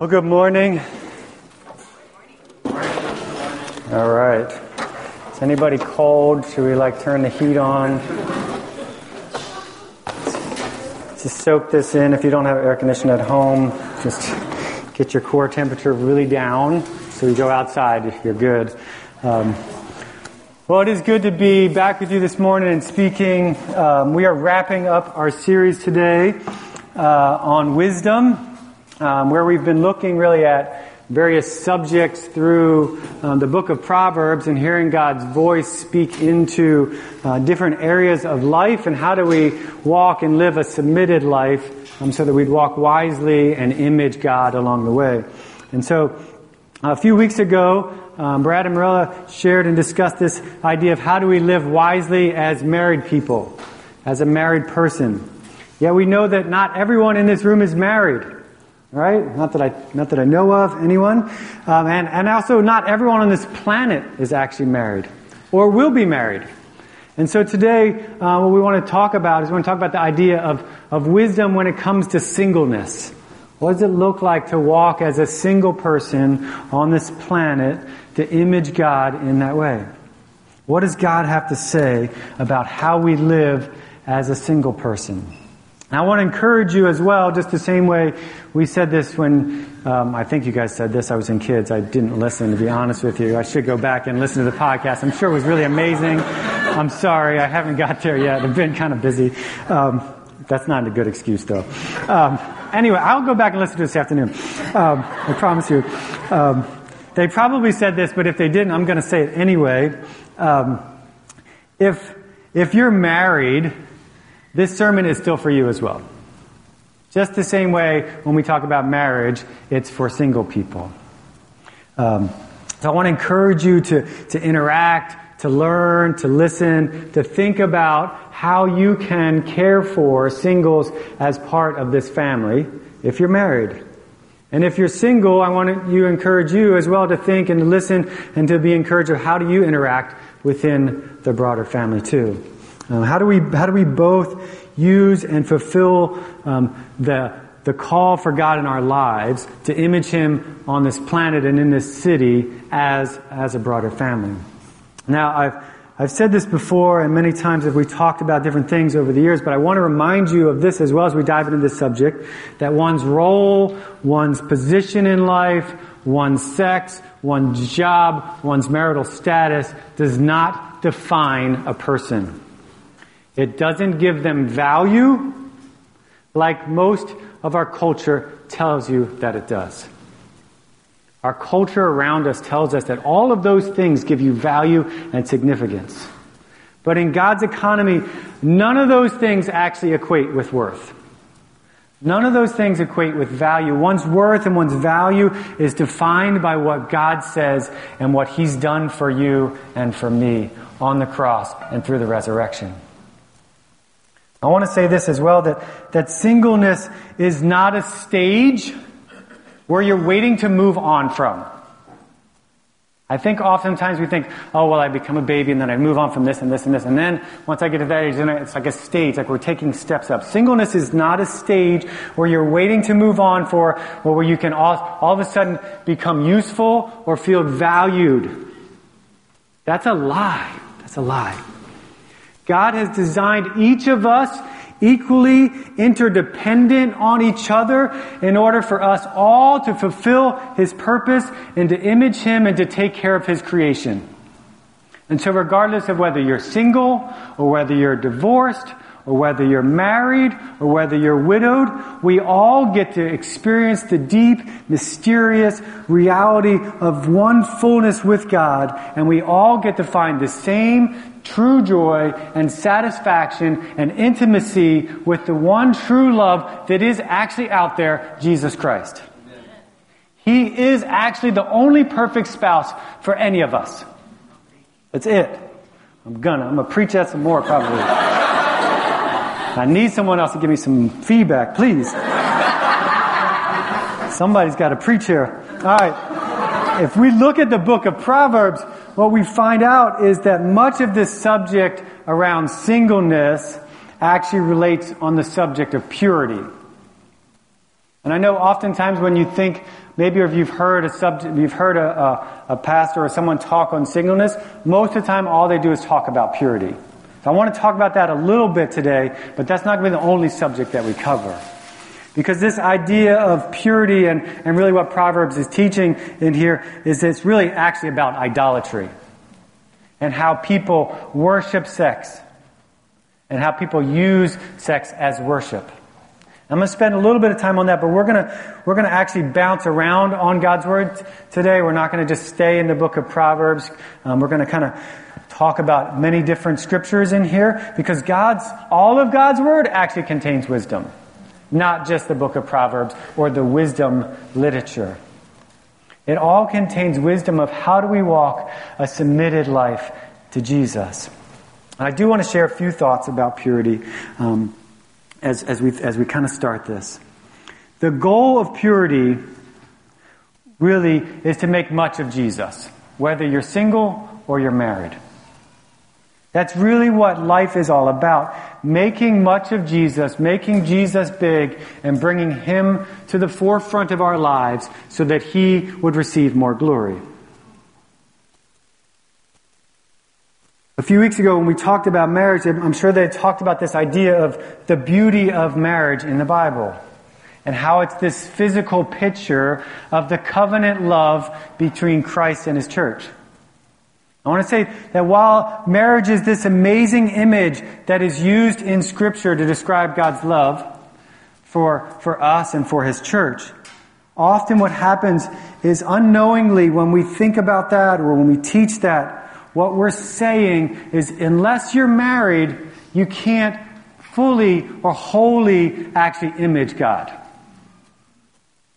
Well, good morning. All right. Is anybody cold? Should we like turn the heat on? Just soak this in. If you don't have air conditioning at home, just get your core temperature really down. So you go outside, you're good. Um, well, it is good to be back with you this morning and speaking. Um, we are wrapping up our series today uh, on wisdom um, where we've been looking really at various subjects through um, the book of Proverbs and hearing God's voice speak into uh, different areas of life and how do we walk and live a submitted life um, so that we'd walk wisely and image God along the way. And so a few weeks ago, um, Brad and Marilla shared and discussed this idea of how do we live wisely as married people, as a married person. Yeah, we know that not everyone in this room is married right? Not that I, not that I know of anyone. Um, and, and also not everyone on this planet is actually married or will be married. And so today, uh, what we want to talk about is we want to talk about the idea of, of wisdom when it comes to singleness. What does it look like to walk as a single person on this planet to image God in that way? What does God have to say about how we live as a single person? I want to encourage you as well, just the same way we said this when, um, I think you guys said this, I was in kids. I didn't listen, to be honest with you. I should go back and listen to the podcast. I'm sure it was really amazing. I'm sorry, I haven't got there yet. I've been kind of busy. Um, that's not a good excuse, though. Um, anyway, I'll go back and listen to this afternoon. Um, I promise you. Um, they probably said this, but if they didn't, I'm going to say it anyway. Um, if, if you're married, this sermon is still for you as well. Just the same way when we talk about marriage, it's for single people. Um, so I want to encourage you to, to interact, to learn, to listen, to think about how you can care for singles as part of this family if you're married. And if you're single, I want to you encourage you as well to think and to listen and to be encouraged of how do you interact within the broader family too. Um, how do we how do we both use and fulfill um, the the call for God in our lives to image Him on this planet and in this city as as a broader family? Now I've I've said this before, and many times have we talked about different things over the years, but I want to remind you of this as well as we dive into this subject, that one's role, one's position in life, one's sex, one's job, one's marital status does not define a person. It doesn't give them value like most of our culture tells you that it does. Our culture around us tells us that all of those things give you value and significance. But in God's economy, none of those things actually equate with worth. None of those things equate with value. One's worth and one's value is defined by what God says and what He's done for you and for me on the cross and through the resurrection. I want to say this as well that, that singleness is not a stage where you're waiting to move on from. I think oftentimes we think, oh, well, I become a baby and then I move on from this and this and this. And then once I get to that age, then it's like a stage, like we're taking steps up. Singleness is not a stage where you're waiting to move on for, or where you can all, all of a sudden become useful or feel valued. That's a lie. That's a lie. God has designed each of us equally interdependent on each other in order for us all to fulfill His purpose and to image Him and to take care of His creation. And so regardless of whether you're single or whether you're divorced or whether you're married or whether you're widowed, we all get to experience the deep, mysterious reality of one fullness with God, and we all get to find the same true joy and satisfaction and intimacy with the one true love that is actually out there, Jesus Christ. He is actually the only perfect spouse for any of us. That's it. I'm gonna. I'm gonna preach that some more probably. I need someone else to give me some feedback, please. Somebody's got to preach here. All right. If we look at the book of Proverbs, what we find out is that much of this subject around singleness actually relates on the subject of purity. And I know oftentimes when you think maybe or if you've heard a subject, you've heard a, a, a pastor or someone talk on singleness, most of the time all they do is talk about purity. So I want to talk about that a little bit today, but that's not going to be the only subject that we cover. Because this idea of purity and, and really what Proverbs is teaching in here is it's really actually about idolatry and how people worship sex and how people use sex as worship. I'm going to spend a little bit of time on that, but we're going to, we're going to actually bounce around on God's Word today. We're not going to just stay in the book of Proverbs. Um, we're going to kind of talk about many different scriptures in here because God's, all of God's Word actually contains wisdom. Not just the book of Proverbs or the wisdom literature. It all contains wisdom of how do we walk a submitted life to Jesus. And I do want to share a few thoughts about purity. Um, as, as we, as we kind of start this. The goal of purity really is to make much of Jesus, whether you're single or you're married. That's really what life is all about. Making much of Jesus, making Jesus big, and bringing Him to the forefront of our lives so that He would receive more glory. A few weeks ago when we talked about marriage, I'm sure they talked about this idea of the beauty of marriage in the Bible and how it's this physical picture of the covenant love between Christ and His church. I want to say that while marriage is this amazing image that is used in scripture to describe God's love for, for us and for His church, often what happens is unknowingly when we think about that or when we teach that, what we're saying is unless you're married, you can't fully or wholly actually image God.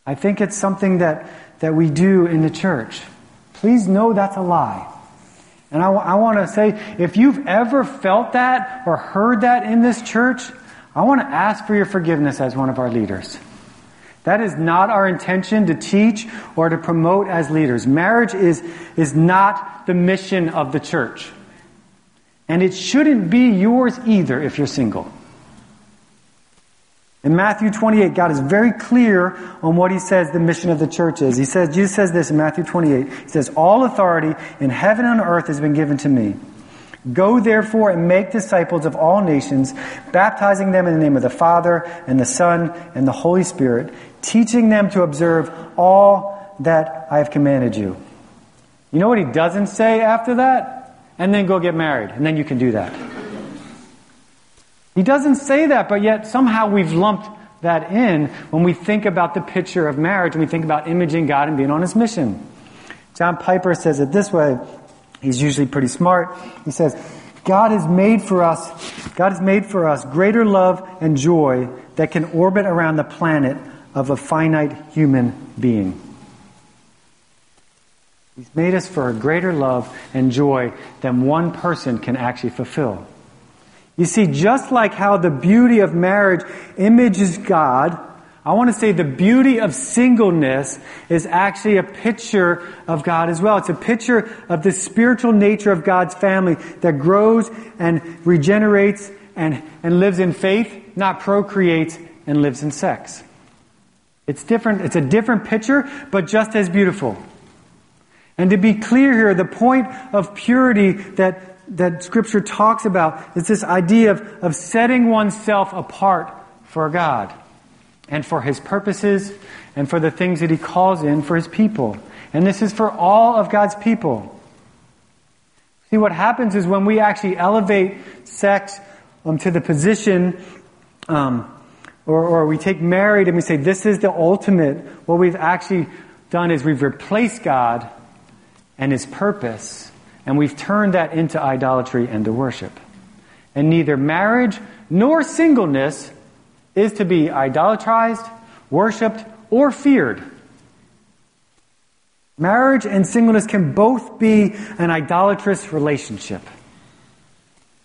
I think it's something that, that we do in the church. Please know that's a lie. And I, I want to say, if you've ever felt that or heard that in this church, I want to ask for your forgiveness as one of our leaders. That is not our intention to teach or to promote as leaders. Marriage is, is not the mission of the church. And it shouldn't be yours either if you're single. In Matthew 28, God is very clear on what he says the mission of the church is. He says, Jesus says this in Matthew 28. He says, All authority in heaven and earth has been given to me. Go therefore and make disciples of all nations, baptizing them in the name of the Father and the Son and the Holy Spirit, teaching them to observe all that I have commanded you. You know what he doesn't say after that? And then go get married, and then you can do that. He doesn't say that, but yet somehow we've lumped that in when we think about the picture of marriage and we think about imaging God and being on his mission. John Piper says it this way. He's usually pretty smart. He says, God has made for us, God has made for us greater love and joy that can orbit around the planet of a finite human being. He's made us for a greater love and joy than one person can actually fulfill. You see, just like how the beauty of marriage images God, I want to say the beauty of singleness is actually a picture of God as well. It's a picture of the spiritual nature of God's family that grows and regenerates and, and lives in faith, not procreates and lives in sex. It's different, it's a different picture, but just as beautiful. And to be clear here, the point of purity that, that scripture talks about is this idea of, of setting oneself apart for God and for his purposes and for the things that he calls in for his people. And this is for all of God's people. See, what happens is when we actually elevate sex um, to the position um, or, or we take married and we say, this is the ultimate. What we've actually done is we've replaced God and His purpose, and we've turned that into idolatry and to worship. And neither marriage nor singleness is to be idolatrized, worshiped, or feared. Marriage and singleness can both be an idolatrous relationship.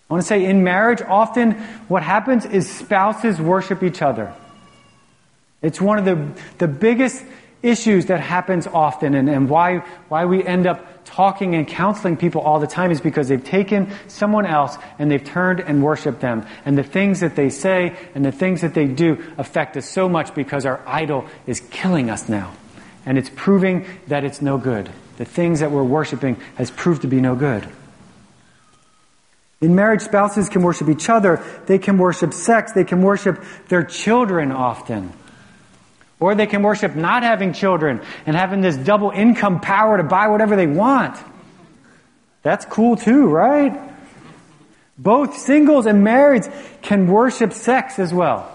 I want to say in marriage, often what happens is spouses worship each other. It's one of the, the biggest issues that happens often and, and why, why we end up talking and counseling people all the time is because they've taken someone else and they've turned and worshiped them. And the things that they say and the things that they do affect us so much because our idol is killing us now. and it's proving that it's no good. The things that we're worshiping has proved to be no good. In marriage, spouses can worship each other. They can worship sex. They can worship their children often. Or they can worship not having children and having this double income power to buy whatever they want. That's cool too, right? Both singles and marrieds can worship sex as well.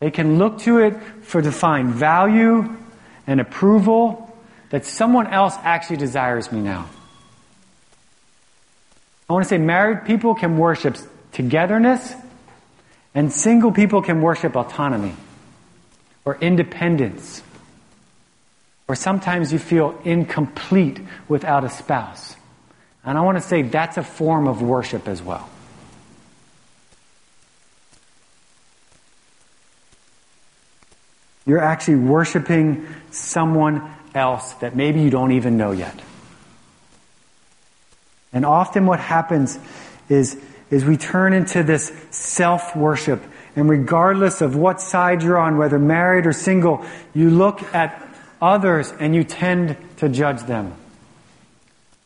They can look to it for to find value and approval that someone else actually desires me now. I want to say married people can worship togetherness and single people can worship autonomy or independence. Or sometimes you feel incomplete without a spouse. And I want to say that's a form of worship as well. You're actually worshiping someone else that maybe you don't even know yet. And often what happens is is we turn into this self worship. And regardless of what side you're on, whether married or single, you look at others and you tend to judge them.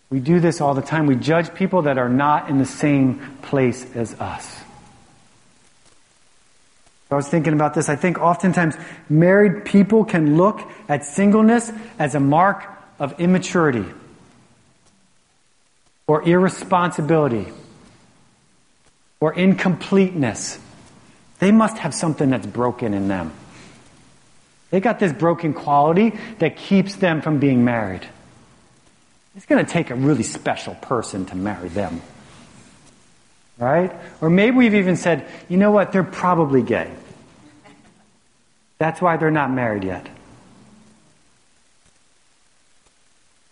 We do this all the time. We judge people that are not in the same place as us. I was thinking about this. I think oftentimes married people can look at singleness as a mark of immaturity or irresponsibility or incompleteness. They must have something that's broken in them. They got this broken quality that keeps them from being married. It's going to take a really special person to marry them. Right? Or maybe we've even said, you know what, they're probably gay. That's why they're not married yet.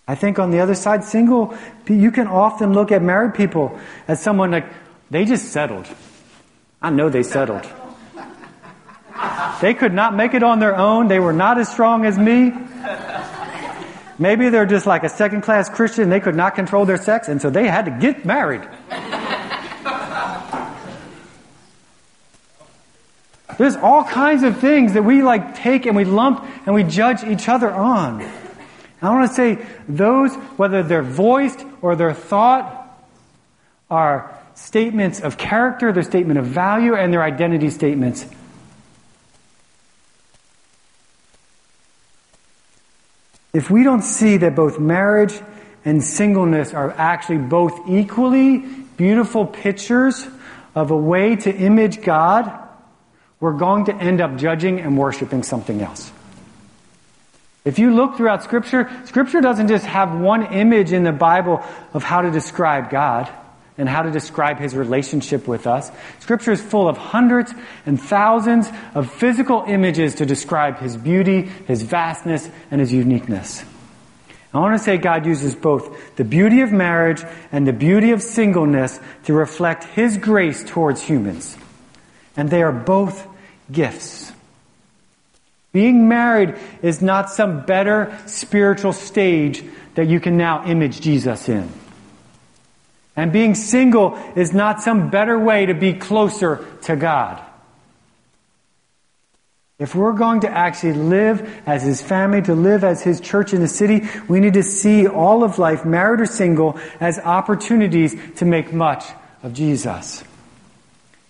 I think on the other side, single, you can often look at married people as someone like, they just settled. I know they settled. They could not make it on their own. They were not as strong as me. Maybe they're just like a second class Christian. They could not control their sex, and so they had to get married. There's all kinds of things that we like take and we lump and we judge each other on. I want to say those, whether they're voiced or they're thought, are statements of character, their statement of value, and their identity statements. If we don't see that both marriage and singleness are actually both equally beautiful pictures of a way to image God, we're going to end up judging and worshiping something else. If you look throughout Scripture, Scripture doesn't just have one image in the Bible of how to describe God and how to describe his relationship with us. Scripture is full of hundreds and thousands of physical images to describe his beauty, his vastness, and his uniqueness. I want to say God uses both the beauty of marriage and the beauty of singleness to reflect his grace towards humans. And they are both gifts. Being married is not some better spiritual stage that you can now image Jesus in. And being single is not some better way to be closer to God. If we're going to actually live as His family, to live as His church in the city, we need to see all of life, married or single, as opportunities to make much of Jesus.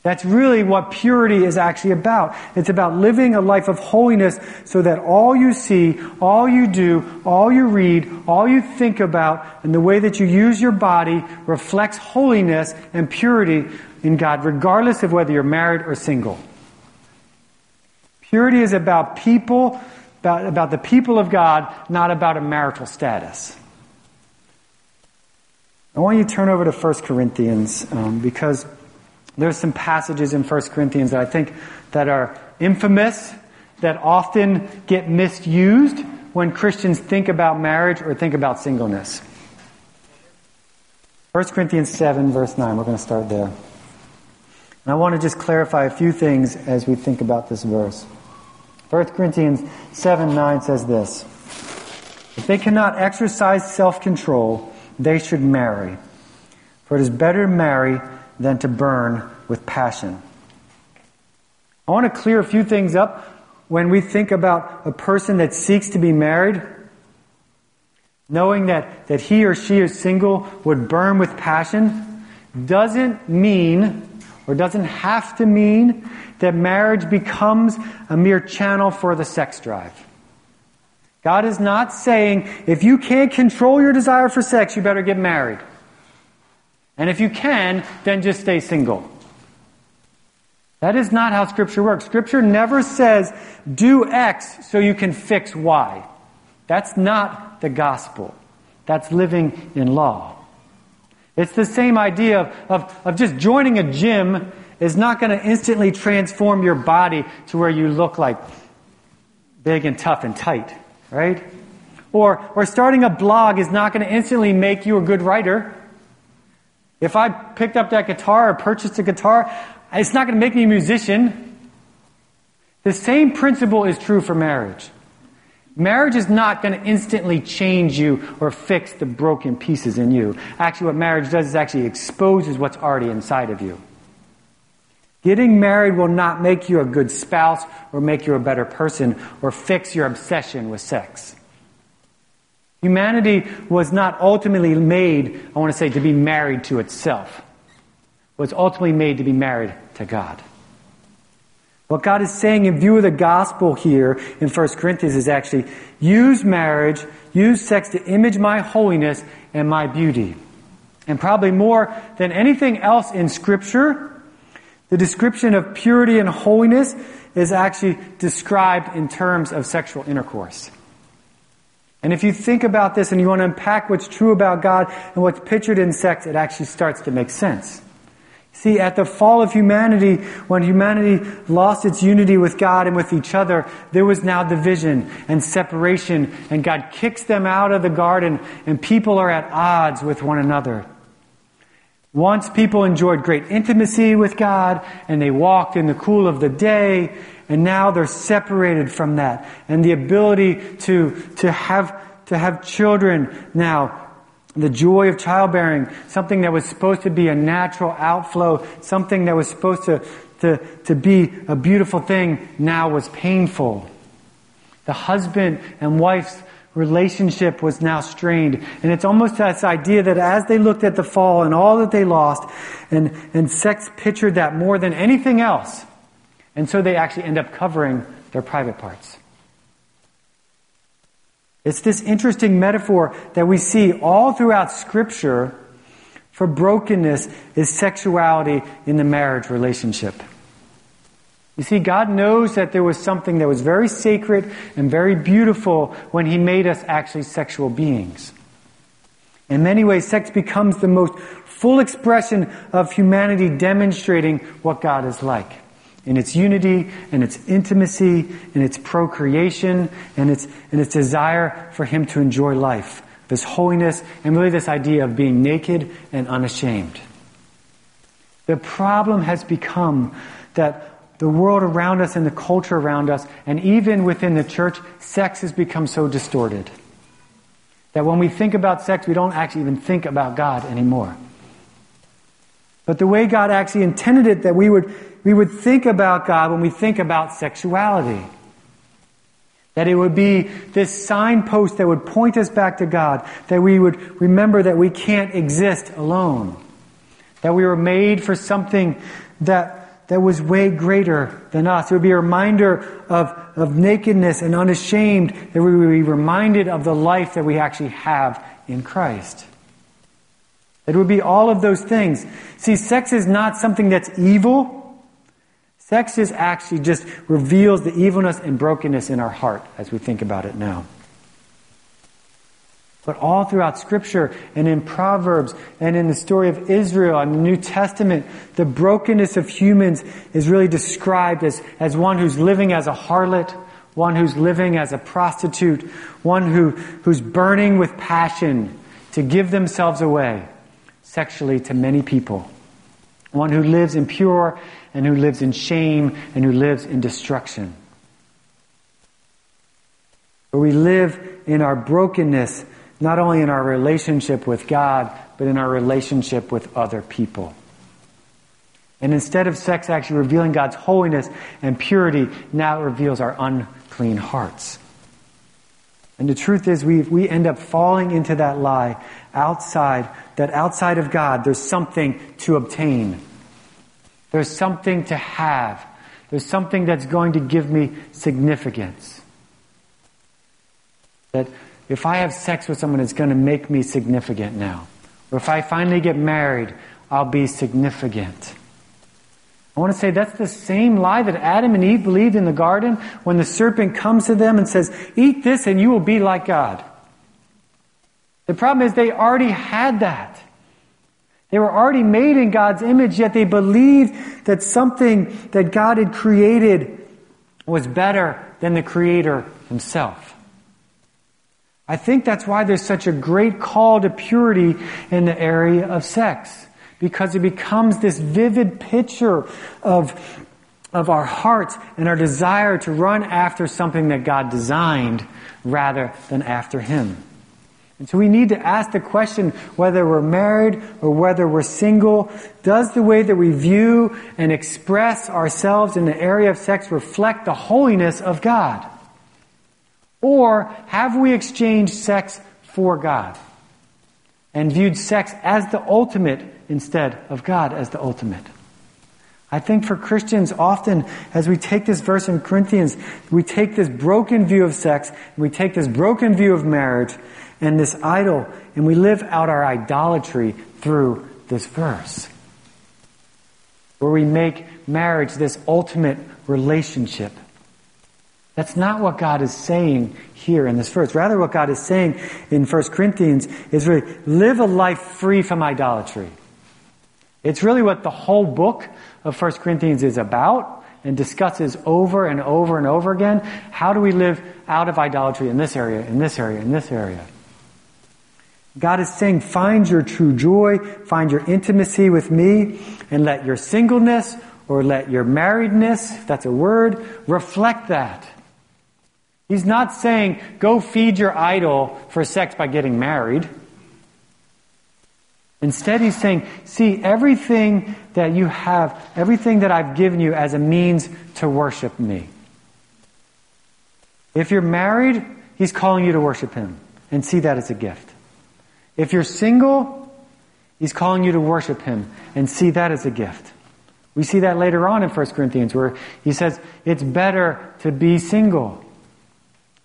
That's really what purity is actually about. It's about living a life of holiness so that all you see, all you do, all you read, all you think about, and the way that you use your body reflects holiness and purity in God, regardless of whether you're married or single. Purity is about people, about, about the people of God, not about a marital status. I want you to turn over to 1 Corinthians um, because there's some passages in 1 Corinthians that I think that are infamous, that often get misused when Christians think about marriage or think about singleness. 1 Corinthians 7 verse 9, we're going to start there. And I want to just clarify a few things as we think about this verse. 1 Corinthians 7 9 says this If they cannot exercise self control, they should marry. For it is better to marry than to burn with passion. I want to clear a few things up. when we think about a person that seeks to be married, knowing that, that he or she is single would burn with passion, doesn't mean or doesn't have to mean that marriage becomes a mere channel for the sex drive. God is not saying if you can't control your desire for sex, you better get married. And if you can, then just stay single. That is not how Scripture works. Scripture never says, do X so you can fix Y. That's not the gospel. That's living in law. It's the same idea of, of, of just joining a gym is not going to instantly transform your body to where you look like big and tough and tight, right? Or, or starting a blog is not going to instantly make you a good writer. If I picked up that guitar or purchased a guitar, it's not going to make me a musician. The same principle is true for marriage. Marriage is not going to instantly change you or fix the broken pieces in you. Actually, what marriage does is actually exposes what's already inside of you. Getting married will not make you a good spouse or make you a better person or fix your obsession with sex. Humanity was not ultimately made, I want to say, to be married to itself. It was ultimately made to be married to God. What God is saying in view of the gospel here in 1 Corinthians is actually use marriage, use sex to image my holiness and my beauty. And probably more than anything else in scripture, the description of purity and holiness is actually described in terms of sexual intercourse. And if you think about this and you want to unpack what's true about God and what's pictured in sex, it actually starts to make sense. See, at the fall of humanity, when humanity lost its unity with God and with each other, there was now division and separation, and God kicks them out of the garden, and people are at odds with one another. Once people enjoyed great intimacy with God, and they walked in the cool of the day, and now they're separated from that. And the ability to, to have, to have children now the joy of childbearing, something that was supposed to be a natural outflow, something that was supposed to, to, to be a beautiful thing, now was painful. The husband and wife's relationship was now strained. And it's almost this idea that as they looked at the fall and all that they lost, and, and sex pictured that more than anything else. And so they actually end up covering their private parts. It's this interesting metaphor that we see all throughout Scripture for brokenness is sexuality in the marriage relationship. You see, God knows that there was something that was very sacred and very beautiful when He made us actually sexual beings. In many ways, sex becomes the most full expression of humanity demonstrating what God is like in its unity and its intimacy and its procreation and its, and its desire for him to enjoy life, this holiness, and really this idea of being naked and unashamed. The problem has become that the world around us and the culture around us, and even within the church, sex has become so distorted. That when we think about sex, we don't actually even think about God anymore. But the way God actually intended it, that we would we would think about God when we think about sexuality. That it would be this signpost that would point us back to God. That we would remember that we can't exist alone. That we were made for something that, that was way greater than us. It would be a reminder of, of nakedness and unashamed. That we would be reminded of the life that we actually have in Christ. It would be all of those things. See, sex is not something that's evil. Sex is actually just reveals the evilness and brokenness in our heart as we think about it now. But all throughout Scripture and in Proverbs and in the story of Israel and the New Testament, the brokenness of humans is really described as, as one who's living as a harlot, one who's living as a prostitute, one who, who's burning with passion to give themselves away sexually to many people, one who lives impure and who lives in shame and who lives in destruction. Where we live in our brokenness, not only in our relationship with God, but in our relationship with other people. And instead of sex actually revealing God's holiness and purity, now it reveals our unclean hearts. And the truth is, we, we end up falling into that lie outside, that outside of God, there's something to obtain. There's something to have. There's something that's going to give me significance. That if I have sex with someone, it's going to make me significant now. Or if I finally get married, I'll be significant. I want to say that's the same lie that Adam and Eve believed in the garden when the serpent comes to them and says, Eat this and you will be like God. The problem is they already had that. They were already made in God's image, yet they believed that something that God had created was better than the Creator Himself. I think that's why there's such a great call to purity in the area of sex because it becomes this vivid picture of, of our hearts and our desire to run after something that God designed rather than after Him. And so we need to ask the question whether we're married or whether we're single, does the way that we view and express ourselves in the area of sex reflect the holiness of God? Or have we exchanged sex for God and viewed sex as the ultimate instead of God as the ultimate. I think for Christians, often as we take this verse in Corinthians, we take this broken view of sex, we take this broken view of marriage and this idol, and we live out our idolatry through this verse. Where we make marriage this ultimate relationship. That's not what God is saying here in this verse. Rather, what God is saying in 1 Corinthians is really live a life free from idolatry. It's really what the whole book of 1 Corinthians is about and discusses over and over and over again. How do we live out of idolatry in this area, in this area, in this area? God is saying, find your true joy, find your intimacy with me, and let your singleness or let your marriedness, if that's a word, reflect that. He's not saying, go feed your idol for sex by getting married. Instead, he's saying, see, everything that you have, everything that I've given you as a means to worship me. If you're married, he's calling you to worship him and see that as a gift. If you're single, he's calling you to worship him and see that as a gift. We see that later on in 1 Corinthians where he says it's better to be single.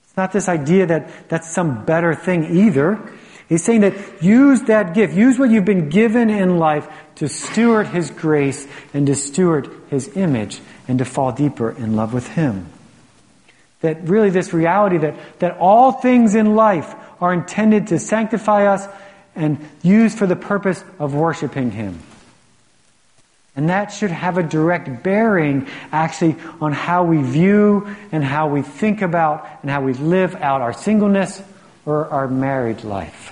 It's not this idea that that's some better thing either. He's saying that use that gift, use what you've been given in life to steward His grace and to steward His image and to fall deeper in love with Him. That really this reality that, that all things in life are intended to sanctify us and used for the purpose of worshiping Him. And that should have a direct bearing actually on how we view and how we think about and how we live out our singleness or our married life.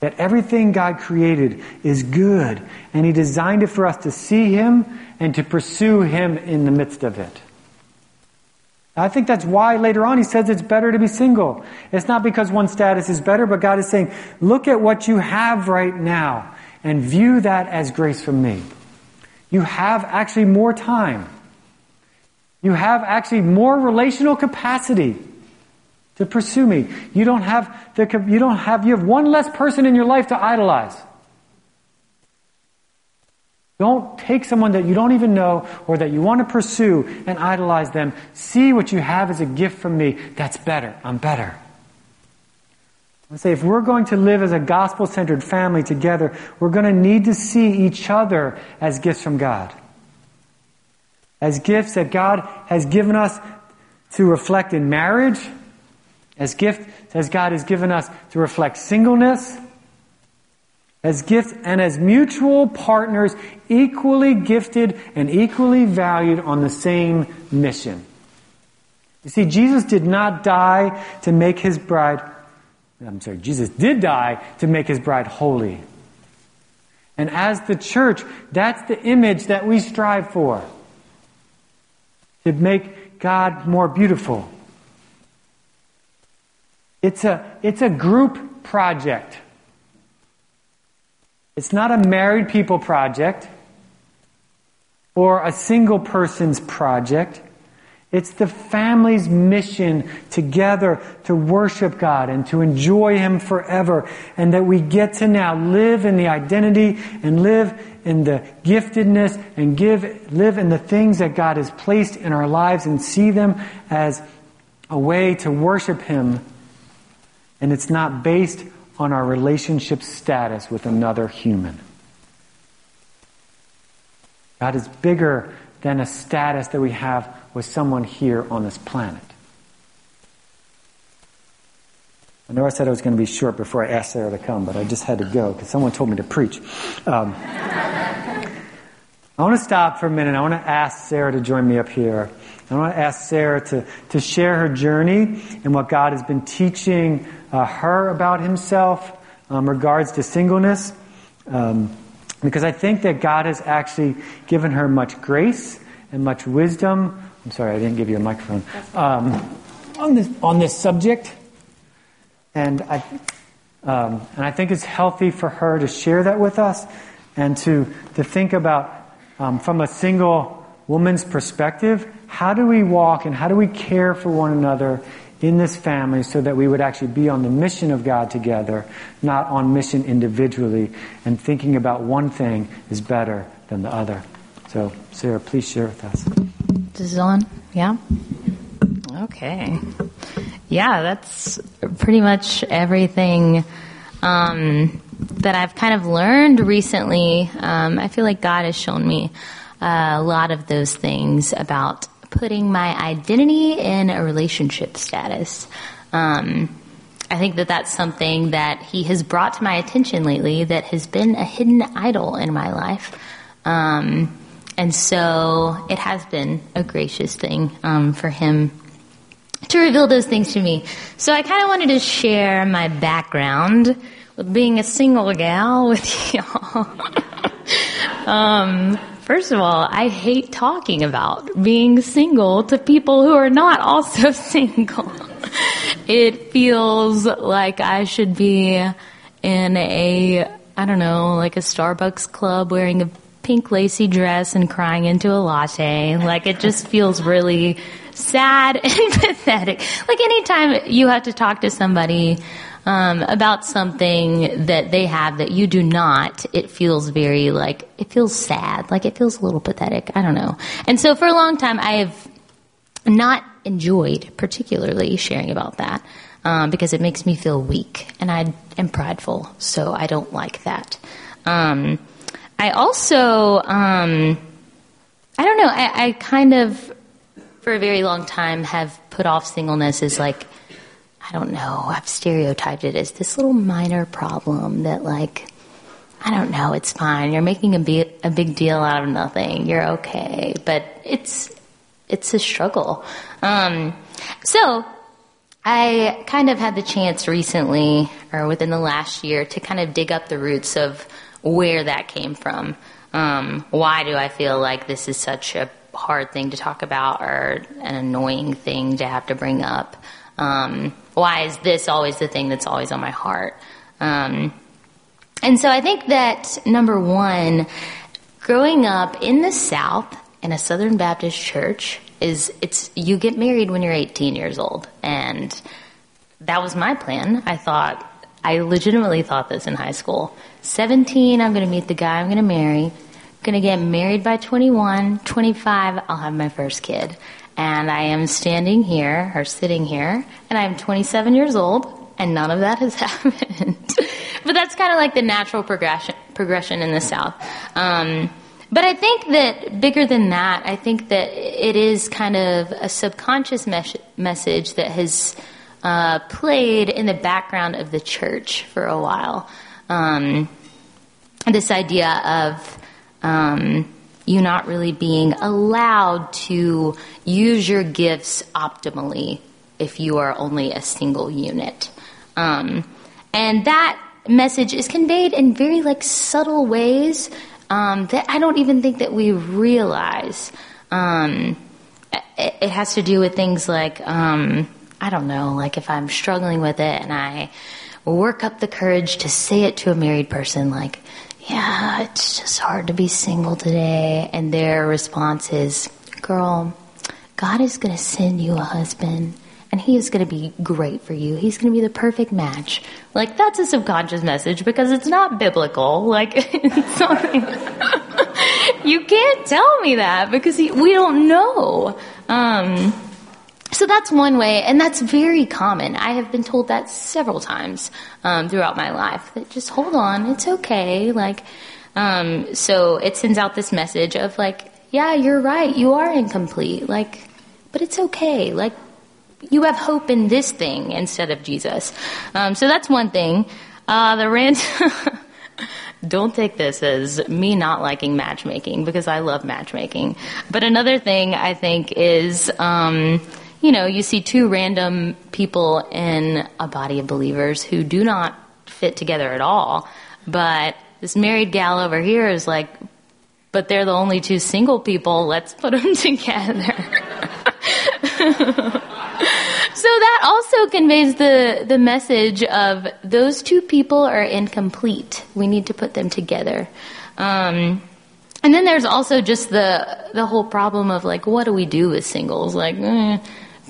That everything God created is good, and He designed it for us to see Him and to pursue Him in the midst of it. I think that's why later on He says it's better to be single. It's not because one status is better, but God is saying, look at what you have right now and view that as grace from me. You have actually more time. You have actually more relational capacity to pursue me. You don't have the, you don't have, you have one less person in your life to idolize. Don't take someone that you don't even know or that you want to pursue and idolize them. See what you have as a gift from me. That's better. I'm better. I say if we're going to live as a gospel centered family together, we're going to need to see each other as gifts from God. As gifts that God has given us to reflect in marriage, as gifts as God has given us to reflect singleness, as gifts and as mutual partners, equally gifted and equally valued on the same mission. You see, Jesus did not die to make his bride, I'm sorry, Jesus did die to make his bride holy. And as the church, that's the image that we strive for. To make God more beautiful. It's a, it's a group project. It's not a married people project. or a single person's project. It's the family's mission together to worship God and to enjoy Him forever. And that we get to now live in the identity and live in the giftedness and give, live in the things that God has placed in our lives and see them as a way to worship Him. And it's not based on our relationship status with another human. God is bigger than a status that we have with someone here on this planet. I know I said I was going to be short before I asked Sarah to come, but I just had to go because someone told me to preach. Um, I want to stop for a minute. I want to ask Sarah to join me up here. I want to ask Sarah to, to share her journey and what God has been teaching uh, her about Himself um, regards to singleness. Um, because I think that God has actually given her much grace and much wisdom. I'm sorry, I didn't give you a microphone. Um, on this on this subject, and I um, and I think it's healthy for her to share that with us, and to to think about um, from a single woman's perspective, how do we walk and how do we care for one another in this family so that we would actually be on the mission of God together, not on mission individually, and thinking about one thing is better than the other. So, Sarah, please share with us. This is on? Yeah? Okay. Yeah, that's pretty much everything um, that I've kind of learned recently. Um, I feel like God has shown me a lot of those things about putting my identity in a relationship status. Um, I think that that's something that he has brought to my attention lately that has been a hidden idol in my life. Um, and so it has been a gracious thing um, for him to reveal those things to me. So I kind of wanted to share my background with being a single gal with y'all. um, First of all, I hate talking about being single to people who are not also single. it feels like I should be in a, I don't know, like a Starbucks club wearing a pink lacy dress and crying into a latte. Like it just feels really sad and pathetic. Like anytime you have to talk to somebody um, about something that they have that you do not, it feels very like, it feels sad. Like it feels a little pathetic. I don't know. And so for a long time, I have not enjoyed particularly sharing about that. Um, because it makes me feel weak and I am prideful, so I don't like that. Um, I also, um, I don't know, I, I kind of, for a very long time, have put off singleness as like I don't know, I've stereotyped it as this little minor problem that, like, I don't know, it's fine. You're making a big, a big deal out of nothing. You're okay. But it's, it's a struggle. Um, so, I kind of had the chance recently, or within the last year, to kind of dig up the roots of where that came from. Um, why do I feel like this is such a hard thing to talk about or an annoying thing to have to bring up? Um, why is this always the thing that's always on my heart? Um, and so I think that number one, growing up in the South in a Southern Baptist church is it's you get married when you're 18 years old, and that was my plan. I thought I legitimately thought this in high school. 17, I'm going to meet the guy I'm going to marry. Going to get married by 21, 25, I'll have my first kid and I am standing here or sitting here, and I'm 27 years old, and none of that has happened. but that's kind of like the natural progression progression in the South. Um, but I think that bigger than that, I think that it is kind of a subconscious mes- message that has uh, played in the background of the church for a while. Um, this idea of um, you not really being allowed to use your gifts optimally if you are only a single unit. Um, and that message is conveyed in very like subtle ways um, that I don't even think that we realize. Um, it, it, has to do with things like um, I don't know, like if I'm struggling with it and I work up the courage to say it to a married person, like yeah, it's just hard to be single today. And their response is, girl, God is going to send you a husband and he is going to be great for you. He's going to be the perfect match. Like, that's a subconscious message because it's not biblical. Like, it's not, you can't tell me that because we don't know. Um, so that's one way, and that's very common. I have been told that several times um, throughout my life. That just hold on, it's okay. Like, um, so it sends out this message of like, yeah, you're right, you are incomplete. Like, but it's okay. Like, you have hope in this thing instead of Jesus. Um, so that's one thing. Uh, the rant. don't take this as me not liking matchmaking because I love matchmaking. But another thing I think is, um, you know, you see two random people in a body of believers who do not fit together at all. But this married gal over here is like, but they're the only two single people. Let's put them together. so that also conveys the, the message of those two people are incomplete. We need to put them together. Um, and then there's also just the the whole problem of like, what do we do with singles? Like, eh,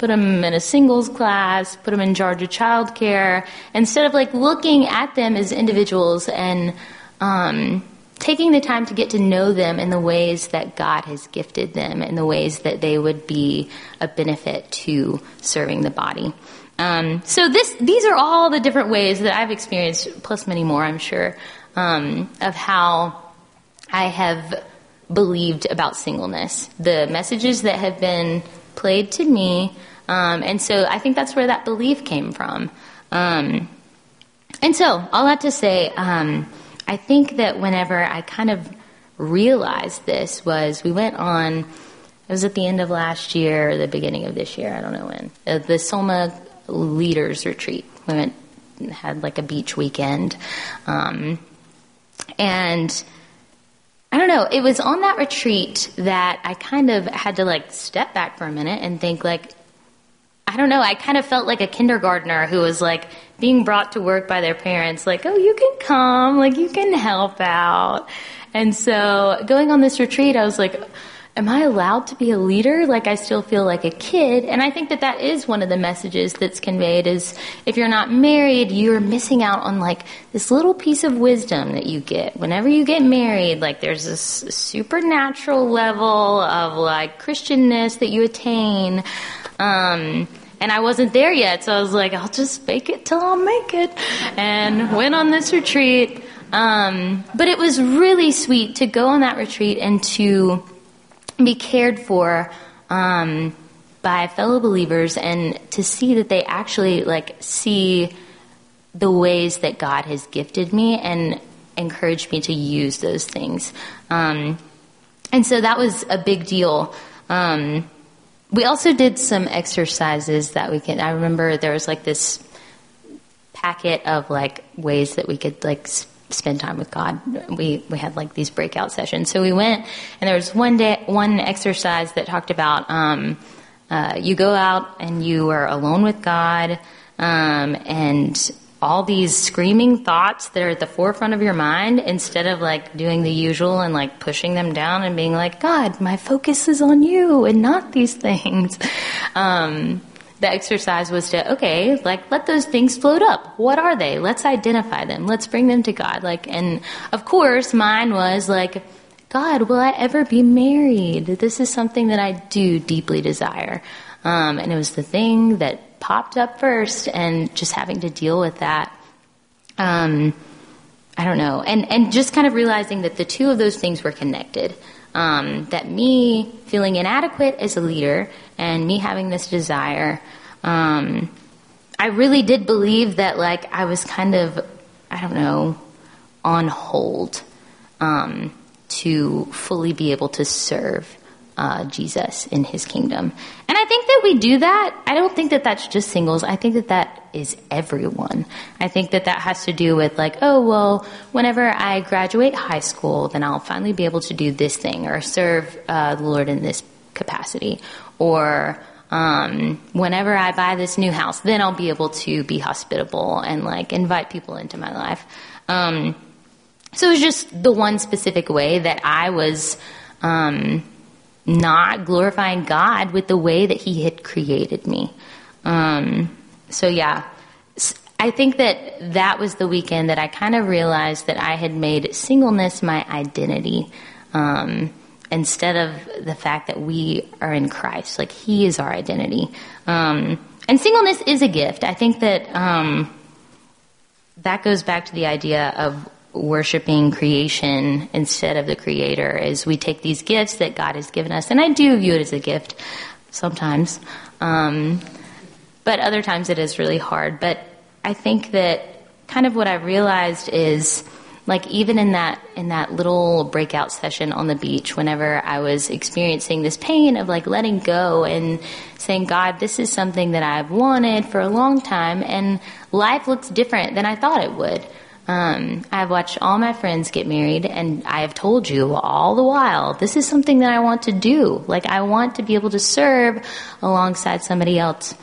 put them in a singles class, put them in charge of childcare, instead of like looking at them as individuals and um, taking the time to get to know them in the ways that God has gifted them, in the ways that they would be a benefit to serving the body. Um, so this, these are all the different ways that I've experienced, plus many more, I'm sure, um, of how I have believed about singleness. The messages that have been played to me um, and so I think that's where that belief came from. Um, and so, all that to say, um, I think that whenever I kind of realized this was we went on, it was at the end of last year, or the beginning of this year, I don't know when, uh, the Soma Leaders Retreat. We went had like a beach weekend. Um, and I don't know, it was on that retreat that I kind of had to like step back for a minute and think like, I don't know, I kind of felt like a kindergartner who was like being brought to work by their parents, like, oh, you can come, like, you can help out. And so going on this retreat, I was like, am I allowed to be a leader? Like, I still feel like a kid. And I think that that is one of the messages that's conveyed is if you're not married, you're missing out on like this little piece of wisdom that you get. Whenever you get married, like, there's this supernatural level of like Christianness that you attain. Um, and I wasn't there yet, so I was like, I'll just fake it till I'll make it. And went on this retreat. Um, but it was really sweet to go on that retreat and to be cared for um, by fellow believers and to see that they actually like see the ways that God has gifted me and encouraged me to use those things. Um, and so that was a big deal. Um, we also did some exercises that we can. I remember there was like this packet of like ways that we could like spend time with God. We we had like these breakout sessions. So we went, and there was one day one exercise that talked about um, uh, you go out and you are alone with God, um, and all these screaming thoughts that are at the forefront of your mind instead of like doing the usual and like pushing them down and being like, God, my focus is on you and not these things. Um, the exercise was to, okay, like let those things float up. What are they? Let's identify them. Let's bring them to God. Like, and of course mine was like, God, will I ever be married? This is something that I do deeply desire. Um, and it was the thing that popped up first and just having to deal with that. Um, I don't know. And, and just kind of realizing that the two of those things were connected. Um, that me feeling inadequate as a leader and me having this desire, um, I really did believe that like I was kind of, I don't know, on hold um, to fully be able to serve uh, Jesus in his kingdom. And I think that we do that. I don't think that that's just singles. I think that that is everyone. I think that that has to do with like, oh, well, whenever I graduate high school, then I'll finally be able to do this thing or serve uh, the Lord in this capacity. Or, um, whenever I buy this new house, then I'll be able to be hospitable and like invite people into my life. Um, So it was just the one specific way that I was um, not glorifying God with the way that He had created me. Um, so yeah, I think that that was the weekend that I kind of realized that I had made singleness my identity. Um, instead of the fact that we are in Christ, like He is our identity. Um, and singleness is a gift. I think that um, that goes back to the idea of worshiping creation instead of the creator is we take these gifts that God has given us, and I do view it as a gift sometimes, um, but other times it is really hard. But I think that kind of what I realized is like even in that in that little breakout session on the beach whenever i was experiencing this pain of like letting go and saying god this is something that i've wanted for a long time and life looks different than i thought it would um, I've watched all my friends get married, and I have told you all the while, this is something that I want to do. Like, I want to be able to serve alongside somebody else.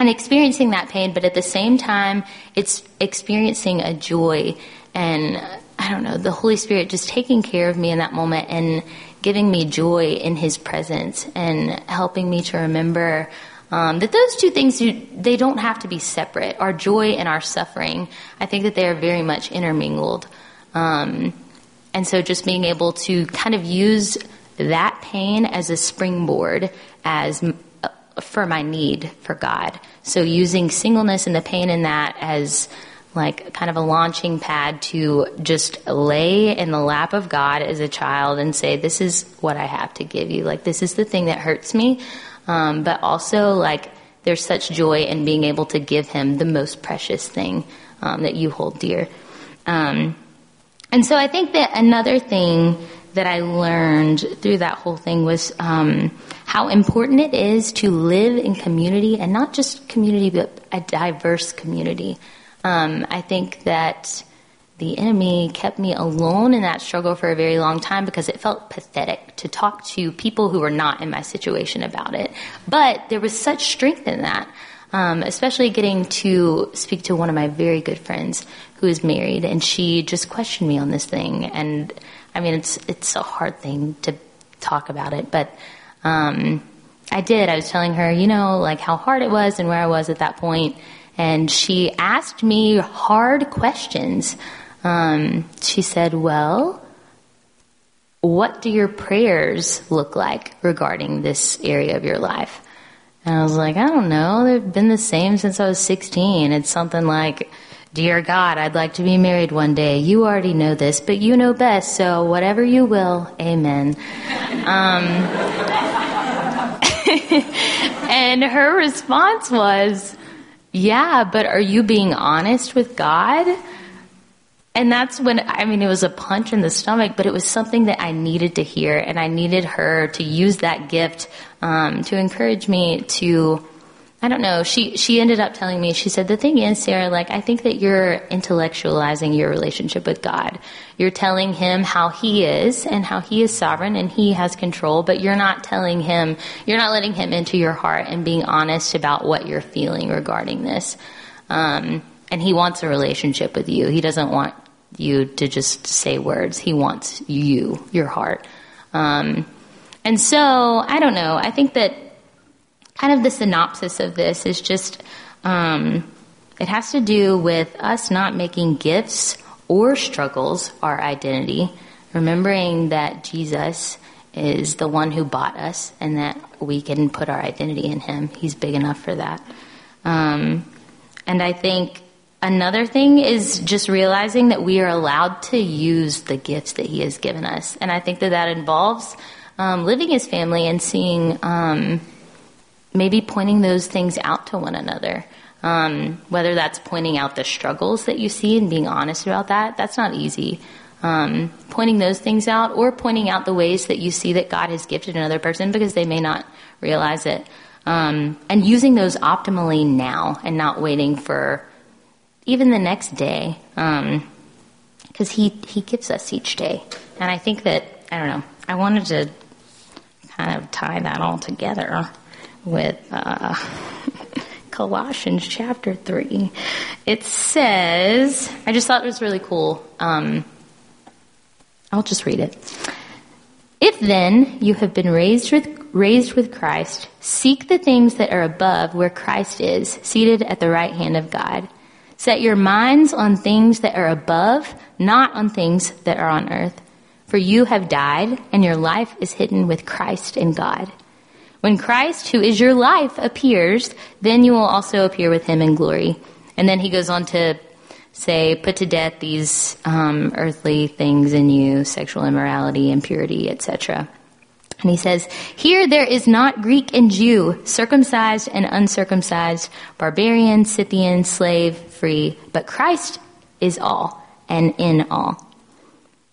And experiencing that pain, but at the same time, it's experiencing a joy and, I don't know, the Holy Spirit just taking care of me in that moment and giving me joy in His presence and helping me to remember um, that those two things, they don't have to be separate. Our joy and our suffering, I think that they are very much intermingled. Um, and so just being able to kind of use that pain as a springboard as uh, for my need for God. So using singleness and the pain in that as like kind of a launching pad to just lay in the lap of God as a child and say, this is what I have to give you. Like, this is the thing that hurts me. Um, but also like there's such joy in being able to give him the most precious thing um, that you hold dear. Um, and so I think that another thing that I learned through that whole thing was um, how important it is to live in community and not just community, but a diverse community. Um, I think that the enemy kept me alone in that struggle for a very long time because it felt pathetic to talk to people who were not in my situation about it. But there was such strength in that, um, especially getting to speak to one of my very good friends who is married, and she just questioned me on this thing. And I mean, it's it's a hard thing to talk about it, but. Um, I did. I was telling her, you know, like how hard it was and where I was at that point. And she asked me hard questions um, she said, Well, what do your prayers look like regarding this area of your life? And I was like, I don't know. They've been the same since I was 16. It's something like, Dear God, I'd like to be married one day. You already know this, but you know best, so whatever you will, amen. Um, and her response was, Yeah, but are you being honest with God? And that's when, I mean, it was a punch in the stomach, but it was something that I needed to hear, and I needed her to use that gift um, to encourage me to. I don't know. She she ended up telling me. She said the thing is, Sarah, like I think that you're intellectualizing your relationship with God. You're telling him how he is and how he is sovereign and he has control, but you're not telling him. You're not letting him into your heart and being honest about what you're feeling regarding this. Um, and he wants a relationship with you. He doesn't want you to just say words. He wants you, your heart. Um, and so, I don't know. I think that kind of the synopsis of this is just um, it has to do with us not making gifts or struggles our identity, remembering that Jesus is the one who bought us and that we can put our identity in him. He's big enough for that. Um, and I think Another thing is just realizing that we are allowed to use the gifts that He has given us. And I think that that involves um, living as family and seeing, um, maybe pointing those things out to one another. Um, whether that's pointing out the struggles that you see and being honest about that, that's not easy. Um, pointing those things out or pointing out the ways that you see that God has gifted another person because they may not realize it. Um, and using those optimally now and not waiting for even the next day, because um, he he gives us each day, and I think that I don't know. I wanted to kind of tie that all together with uh, Colossians chapter three. It says, I just thought it was really cool. Um, I'll just read it. If then you have been raised with, raised with Christ, seek the things that are above where Christ is, seated at the right hand of God. Set your minds on things that are above, not on things that are on earth. For you have died, and your life is hidden with Christ in God. When Christ, who is your life, appears, then you will also appear with him in glory. And then he goes on to say, put to death these um, earthly things in you, sexual immorality, impurity, etc. And he says, Here there is not Greek and Jew, circumcised and uncircumcised, barbarian, Scythian, slave, free, but Christ is all and in all.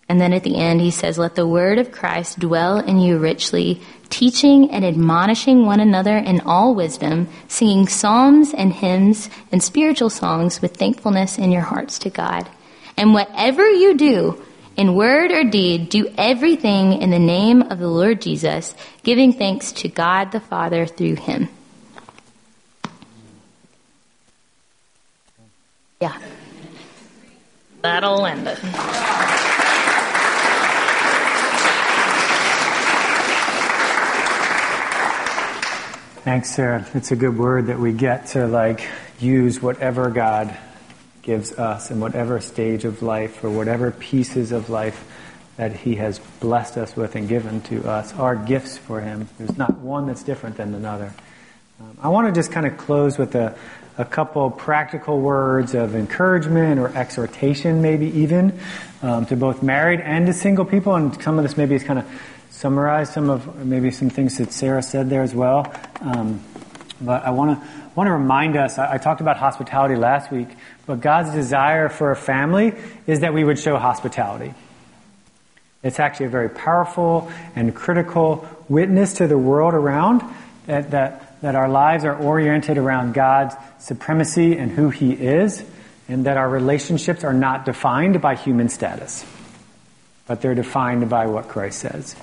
And then at the end he says, Let the word of Christ dwell in you richly, teaching and admonishing one another in all wisdom, singing psalms and hymns and spiritual songs with thankfulness in your hearts to God. And whatever you do, in word or deed, do everything in the name of the Lord Jesus, giving thanks to God the Father through him. Yeah. That'll end it. Thanks, Sarah. It's a good word that we get to like use whatever God gives us in whatever stage of life or whatever pieces of life that He has blessed us with and given to us are gifts for Him. There's not one that's different than another. Um, I want to just kind of close with a, a couple practical words of encouragement or exhortation, maybe even, um, to both married and to single people. And some of this maybe is kind of summarized, some of maybe some things that Sarah said there as well. Um, but I want to want to remind us. I, I, talked about hospitality last week, but God's desire for a family is that we would show hospitality. It's actually a very powerful and critical witness to the world around that that that our lives are oriented around God's supremacy and who He is, and that our relationships are not defined by human status, but they're defined by what Christ says.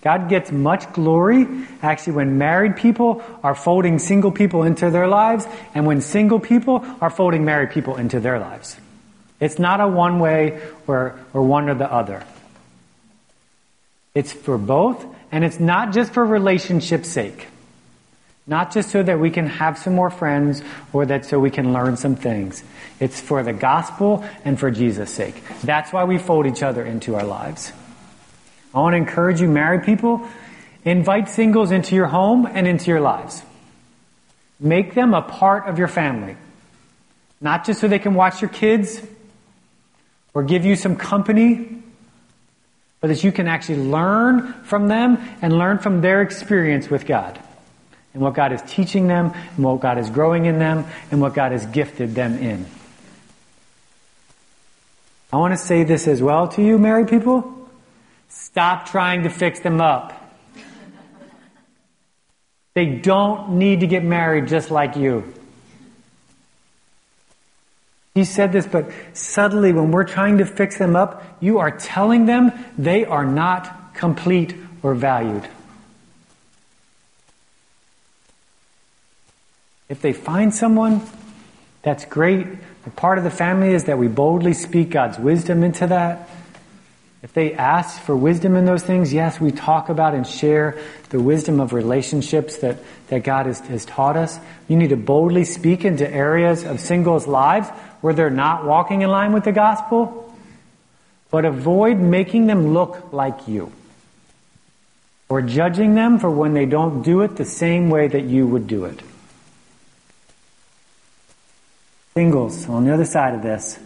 God gets much glory actually when married people are folding single people into their lives and when single people are folding married people into their lives. It's not a one way or, or one or the other. It's for both and it's not just for relationship's sake. Not just so that we can have some more friends or that so we can learn some things. It's for the gospel and for Jesus' sake. That's why we fold each other into our lives. I want to encourage you, married people, invite singles into your home and into your lives. Make them a part of your family. Not just so they can watch your kids or give you some company, but that you can actually learn from them and learn from their experience with God and what God is teaching them and what God is growing in them and what God has gifted them in. I want to say this as well to you, married people. Stop trying to fix them up. They don't need to get married just like you. He said this, but subtly, when we're trying to fix them up, you are telling them they are not complete or valued. If they find someone, that's great. The part of the family is that we boldly speak God's wisdom into that. If they ask for wisdom in those things, yes, we talk about and share the wisdom of relationships that, that God has, has taught us. You need to boldly speak into areas of singles' lives where they're not walking in line with the gospel, but avoid making them look like you or judging them for when they don't do it the same way that you would do it. Singles, on the other side of this,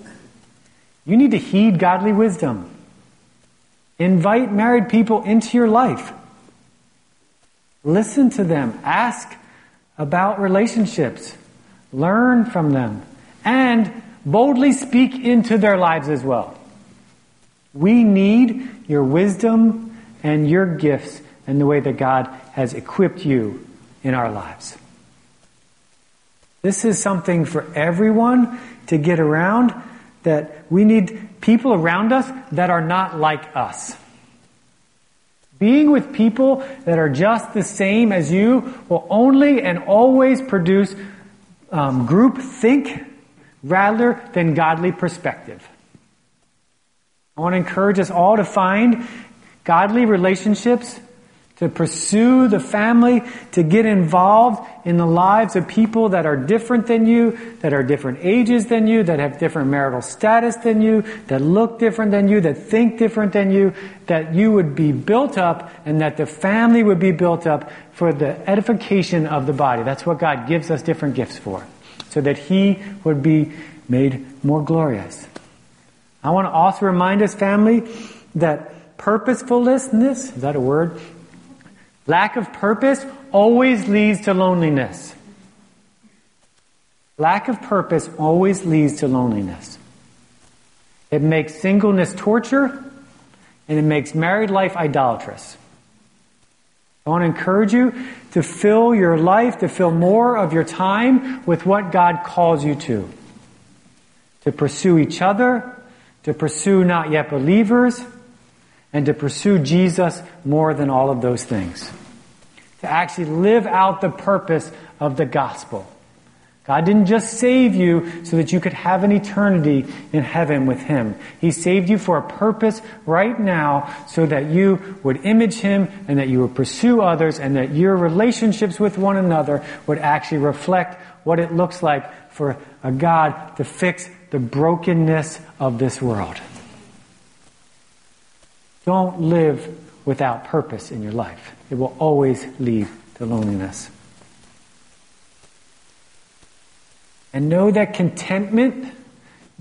you need to heed godly wisdom. Invite married people into your life. Listen to them. Ask about relationships. Learn from them. And boldly speak into their lives as well. We need your wisdom and your gifts and the way that God has equipped you in our lives. This is something for everyone to get around that we need people around us that are not like us. Being with people that are just the same as you will only and always produce um, group think rather than godly perspective. I want to encourage us all to find godly relationships, to pursue the family, to get involved in the lives of people that are different than you, that are different ages than you, that have different marital status than you, that look different than you, that think different than you, that you would be built up and that the family would be built up for the edification of the body. That's what God gives us different gifts for. So that He would be made more glorious. I want to also remind us, family, that purposefulness, is that a word? Lack of purpose always leads to loneliness. Lack of purpose always leads to loneliness. It makes singleness torture, and it makes married life idolatrous. I want to encourage you to fill your life, to fill more of your time with what God calls you to. To pursue each other, to pursue not yet believers, and to pursue Jesus more than all of those things. To actually live out the purpose of the gospel. God didn't just save you so that you could have an eternity in heaven with Him. He saved you for a purpose right now so that you would image Him and that you would pursue others and that your relationships with one another would actually reflect what it looks like for a God to fix the brokenness of this world. Don't live without purpose in your life. It will always lead to loneliness. And know that contentment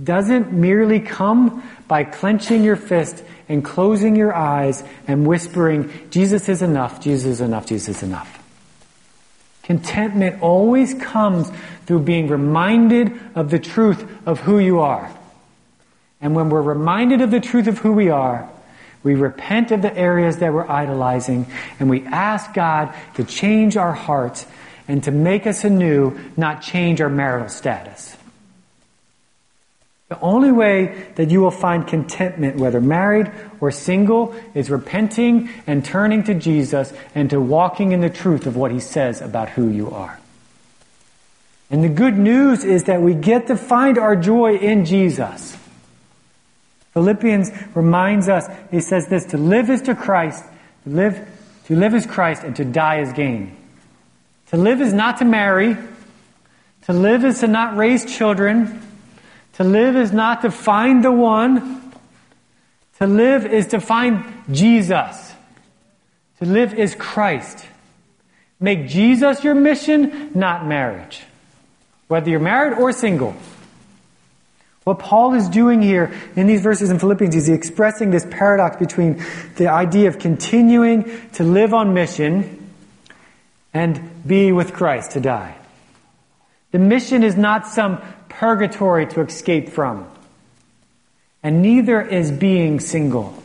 doesn't merely come by clenching your fist and closing your eyes and whispering, Jesus is enough, Jesus is enough, Jesus is enough. Contentment always comes through being reminded of the truth of who you are. And when we're reminded of the truth of who we are, we repent of the areas that we're idolizing and we ask God to change our hearts and to make us anew, not change our marital status. The only way that you will find contentment, whether married or single, is repenting and turning to Jesus and to walking in the truth of what He says about who you are. And the good news is that we get to find our joy in Jesus. Philippians reminds us, he says this, to live is to Christ, to live, to live is Christ, and to die is gain. To live is not to marry. To live is to not raise children. To live is not to find the one. To live is to find Jesus. To live is Christ. Make Jesus your mission, not marriage. Whether you're married or single. What Paul is doing here in these verses in Philippians is expressing this paradox between the idea of continuing to live on mission and be with Christ to die. The mission is not some purgatory to escape from. And neither is being single.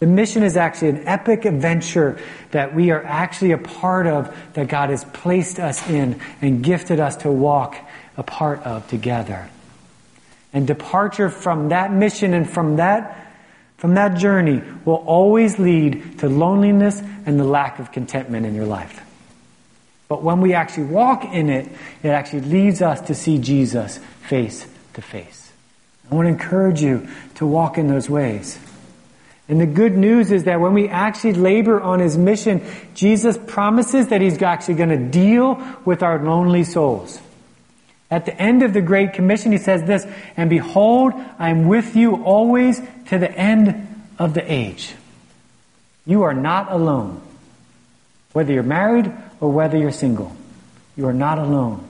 The mission is actually an epic adventure that we are actually a part of, that God has placed us in and gifted us to walk a part of together. And departure from that mission and from that from that journey will always lead to loneliness and the lack of contentment in your life. But when we actually walk in it, it actually leads us to see Jesus face to face. I want to encourage you to walk in those ways. And the good news is that when we actually labor on his mission, Jesus promises that he's actually going to deal with our lonely souls. At the end of the Great Commission, he says this, and behold, I am with you always to the end of the age. You are not alone. Whether you're married or whether you're single, you are not alone.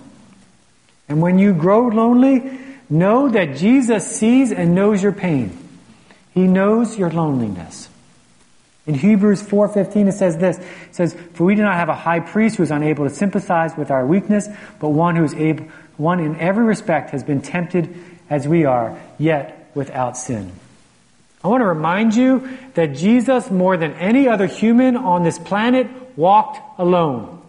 And when you grow lonely, know that Jesus sees and knows your pain. He knows your loneliness. In Hebrews 4:15 it says this. It says, "For we do not have a high priest who is unable to sympathize with our weakness, but one who is able one in every respect has been tempted as we are, yet without sin. I want to remind you that Jesus, more than any other human on this planet, walked alone.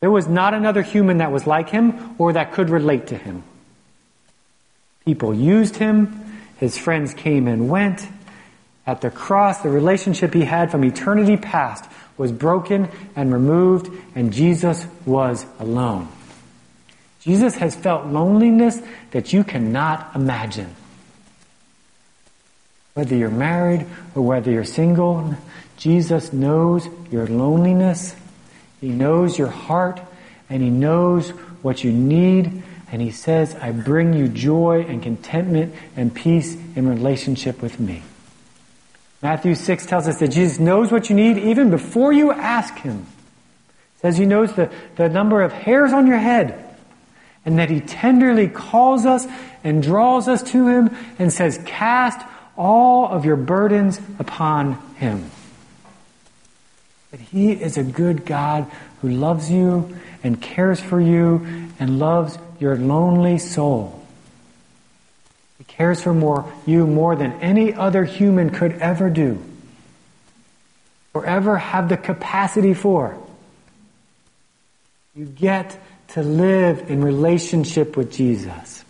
There was not another human that was like him or that could relate to him. People used him. His friends came and went. At the cross, the relationship he had from eternity past was broken and removed, and Jesus was alone. Jesus has felt loneliness that you cannot imagine. Whether you're married or whether you're single, Jesus knows your loneliness. He knows your heart and He knows what you need. And He says, I bring you joy and contentment and peace in relationship with me. Matthew 6 tells us that Jesus knows what you need even before you ask Him. It says He knows the, the number of hairs on your head and that He tenderly calls us and draws us to Him and says, Cast all of your burdens upon Him. That He is a good God who loves you and cares for you and loves your lonely soul. He cares for more, you more than any other human could ever do or ever have the capacity for. You get to live in relationship with Jesus.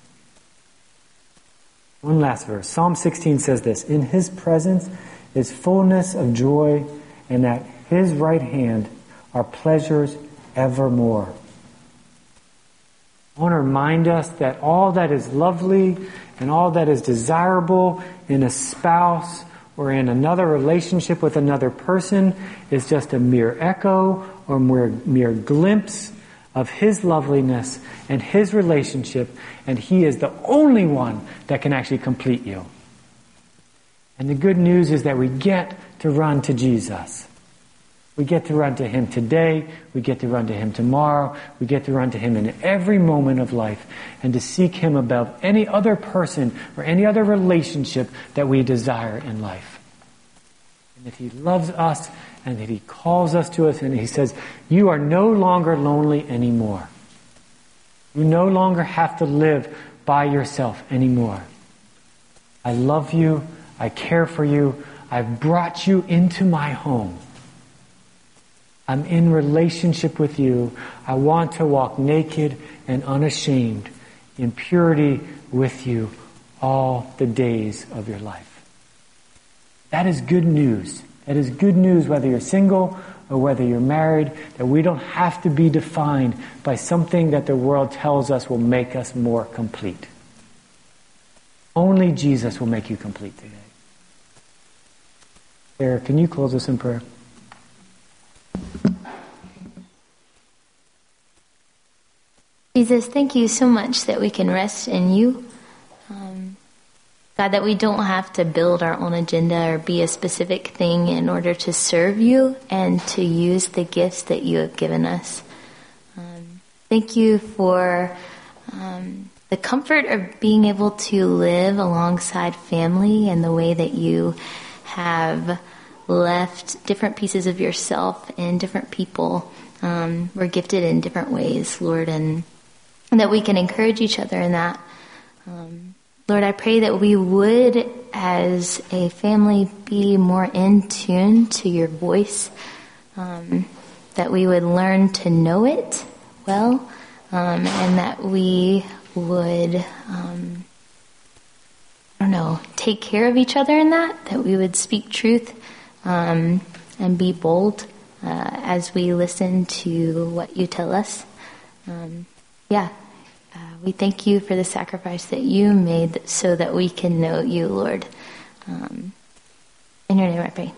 One last verse. Psalm 16 says this In his presence is fullness of joy, and at his right hand are pleasures evermore. I want to remind us that all that is lovely and all that is desirable in a spouse or in another relationship with another person is just a mere echo or mere, mere glimpse of His loveliness and His relationship, and He is the only one that can actually complete you. And the good news is that we get to run to Jesus. We get to run to Him today. We get to run to Him tomorrow. We get to run to Him in every moment of life and to seek Him above any other person or any other relationship that we desire in life. And if He loves us and that He calls us to us and He says, You are no longer lonely anymore. You no longer have to live by yourself anymore. I love you. I care for you. I've brought you into my home. I'm in relationship with you. I want to walk naked and unashamed in purity with you all the days of your life. That is good news. That is good news whether you're single or whether you're married, that we don't have to be defined by something that the world tells us will make us more complete. Only Jesus will make you complete today. Eric, can you close us in prayer? Jesus, thank you so much that we can rest in you. God, that we don't have to build our own agenda or be a specific thing in order to serve you and to use the gifts that you have given us. Um, thank you for um, the comfort of being able to live alongside family and the way that you have left different pieces of yourself in different people. Um, we're gifted in different ways, Lord, and, and, that we can encourage each other in that. Um, Lord, I pray that we would, as a family, be more in tune to your voice, um, that we would learn to know it well, um, and that we would, um, I don't know, take care of each other in that, that we would speak truth um, and be bold uh, as we listen to what you tell us. Um, yeah, we thank you for the sacrifice that you made so that we can know you, Lord. Um, in your name I pray.